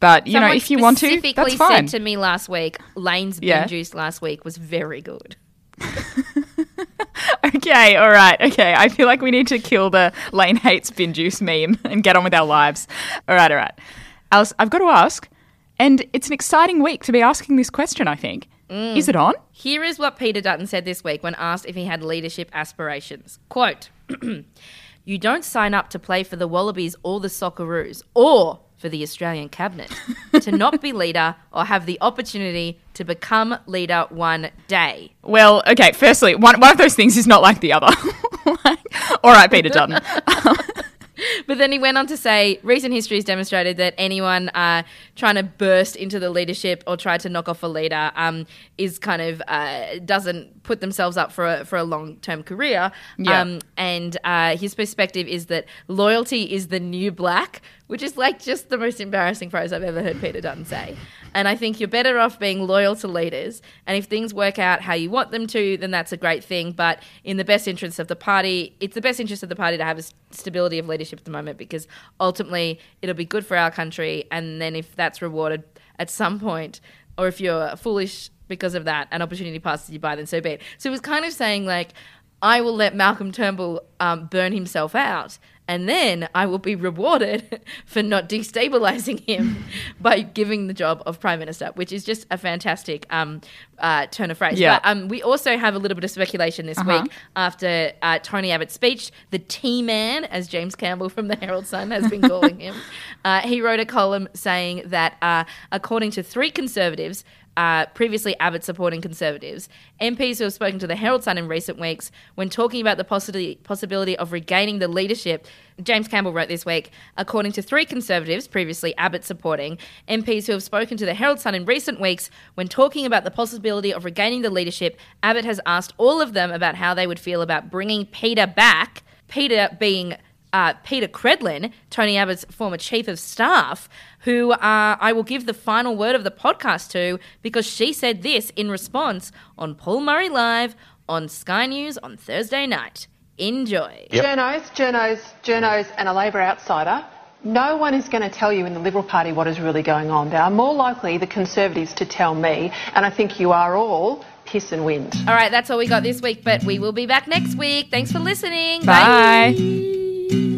but you know, if you want to, that's fine. said to me last week, Lane's bin Yeah. juice last week was very good. Okay, all right, okay. I feel like we need to kill the Lane hates bin juice meme and get on with our lives. All right, all right. Alice, I've got to ask, and it's an exciting week to be asking this question, I think. Mm. Is it on? Here is what Peter Dutton said this week when asked if he had leadership aspirations. Quote You don't sign up to play for the Wallabies or the Socceroos or for the Australian Cabinet to not be leader or have the opportunity to become leader one day. Well, okay, firstly, one, one of those things is not like the other. Like, all right, Peter Dutton. But then he went on to say, recent history has demonstrated that anyone uh, trying to burst into the leadership or try to knock off a leader um, is kind of uh, doesn't put themselves up for a, for a long term career. Yeah. Um, and uh, his perspective is that loyalty is the new black, which is like just the most embarrassing phrase I've ever heard Peter Dutton say. And I think you're better off being loyal to leaders. And if things work out how you want them to, then that's a great thing. But in the best interest of the party, it's the best interest of the party to have a stability of leadership at the moment because ultimately it'll be good for our country. And then if that's rewarded at some point, or if you're foolish because of that, an opportunity passes you by, then so be it. So it was kind of saying like, I will let Malcolm Turnbull um, burn himself out, and then I will be rewarded for not destabilizing him by giving the job of prime minister, which is just a fantastic um, uh, turn of phrase. Yeah. But um, we also have a little bit of speculation this Uh-huh. week after uh, Tony Abbott's speech. The T Man, as James Campbell from the Herald Sun has been calling him, uh, he wrote a column saying that uh, according to three conservatives, previously Abbott supporting conservatives, MPs who have spoken to the Herald Sun in recent weeks, when talking about the possibility, possibility of regaining the leadership, James Campbell wrote this week, according to three conservatives, previously Abbott supporting, MPs who have spoken to the Herald Sun in recent weeks, when talking about the possibility of regaining the leadership, Abbott has asked all of them about how they would feel about bringing Peta back, Peta being uh, Peta Credlin, Tony Abbott's former chief of staff, who uh, I will give the final word of the podcast to because she said this in response on Paul Murray Live on Sky News on Thursday night. Enjoy. Journos, journos, journos, and a Labor outsider. No one is going to tell you in the Liberal Party what is really going on. They are more likely, the Conservatives, to tell me, and I think you are all piss and wind. All right, that's all we got this week, but we will be back next week. Thanks for listening. Bye. Bye.